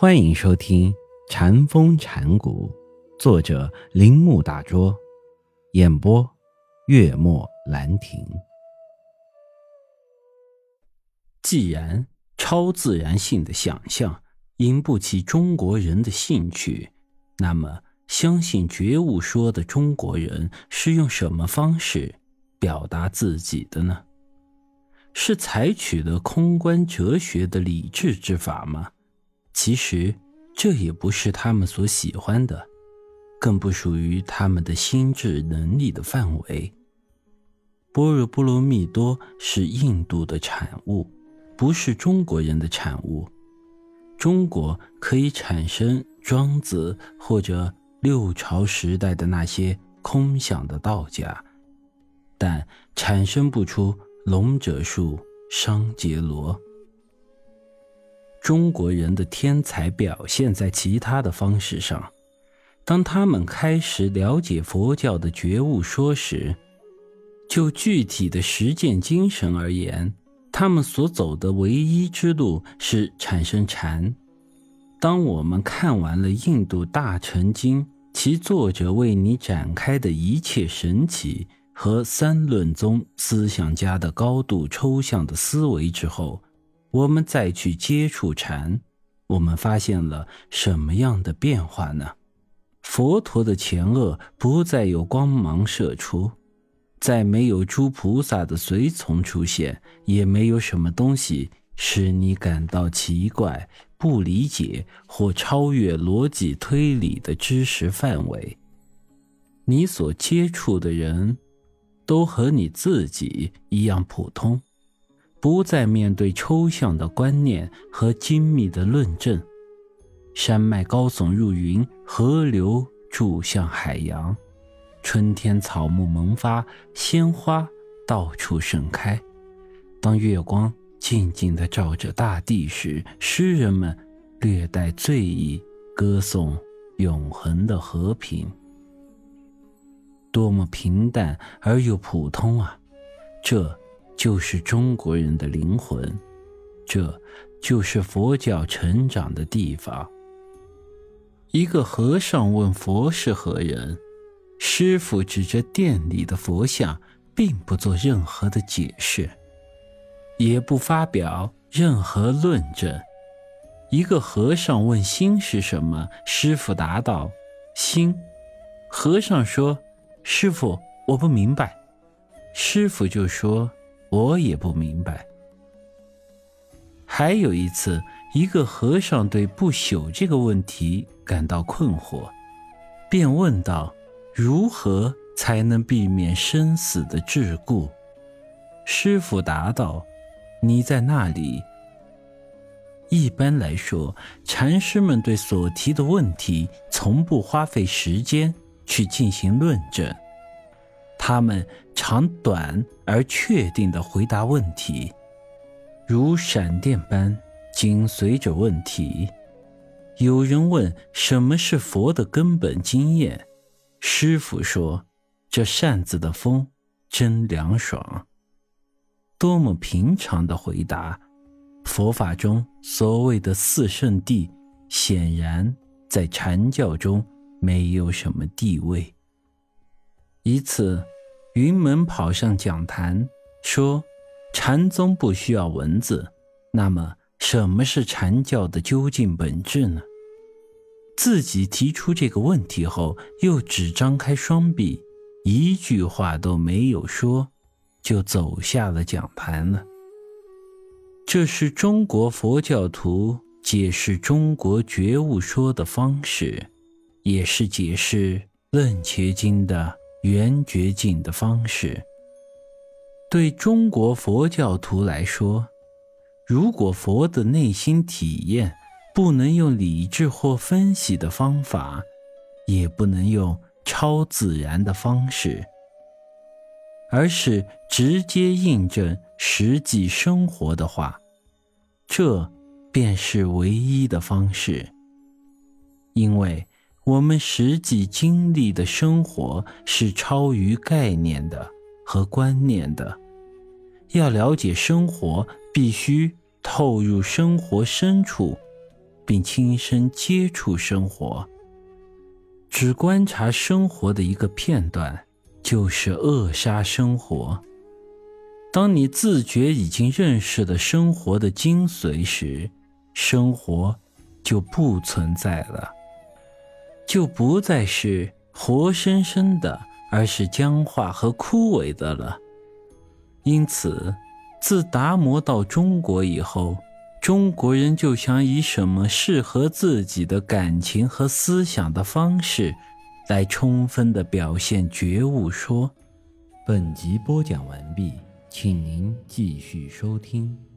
欢迎收听《禅风禅谷，作者铃木大拙，演播月末兰亭。既然超自然性的想象引不起中国人的兴趣，那么相信觉悟说的中国人是用什么方式表达自己的呢？是采取了空观哲学的理智之法吗？其实，这也不是他们所喜欢的，更不属于他们的心智能力的范围。般若波罗蜜多是印度的产物，不是中国人的产物。中国可以产生庄子或者六朝时代的那些空想的道家，但产生不出龙者树、商杰罗。中国人的天才表现在其他的方式上。当他们开始了解佛教的觉悟说时，就具体的实践精神而言，他们所走的唯一之路是产生禅。当我们看完了印度大乘经其作者为你展开的一切神奇和三论宗思想家的高度抽象的思维之后，我们再去接触禅，我们发现了什么样的变化呢？佛陀的前额不再有光芒射出，再没有诸菩萨的随从出现，也没有什么东西使你感到奇怪、不理解或超越逻辑推理的知识范围。你所接触的人，都和你自己一样普通。不再面对抽象的观念和精密的论证，山脉高耸入云，河流注向海洋，春天草木萌发，鲜花到处盛开。当月光静静地照着大地时，诗人们略带醉意，歌颂永恒的和平。多么平淡而又普通啊！这。就是中国人的灵魂，这就是佛教成长的地方。一个和尚问佛是何人，师傅指着店里的佛像，并不做任何的解释，也不发表任何论证。一个和尚问心是什么，师傅答道：“心。”和尚说：“师傅，我不明白。”师傅就说。我也不明白。还有一次，一个和尚对不朽这个问题感到困惑，便问道：“如何才能避免生死的桎梏？”师傅答道：“你在那里。”一般来说，禅师们对所提的问题从不花费时间去进行论证。他们长短而确定地回答问题，如闪电般紧随着问题。有人问什么是佛的根本经验，师傅说：“这扇子的风真凉爽。”多么平常的回答！佛法中所谓的四圣地，显然在禅教中没有什么地位。一次。云门跑上讲坛，说：“禅宗不需要文字，那么什么是禅教的究竟本质呢？”自己提出这个问题后，又只张开双臂，一句话都没有说，就走下了讲坛了。这是中国佛教徒解释中国觉悟说的方式，也是解释《楞伽经》的。圆觉境的方式，对中国佛教徒来说，如果佛的内心体验不能用理智或分析的方法，也不能用超自然的方式，而是直接印证实际生活的话，这便是唯一的方式，因为。我们实际经历的生活是超于概念的和观念的。要了解生活，必须透入生活深处，并亲身接触生活。只观察生活的一个片段，就是扼杀生活。当你自觉已经认识了生活的精髓时，生活就不存在了，就不再是活生生的，而是僵化和枯萎的了。因此，自达摩到中国以后，中国人就想以什么适合自己的感情和思想的方式，来充分的表现觉悟说。本集播讲完毕。请您继续收听。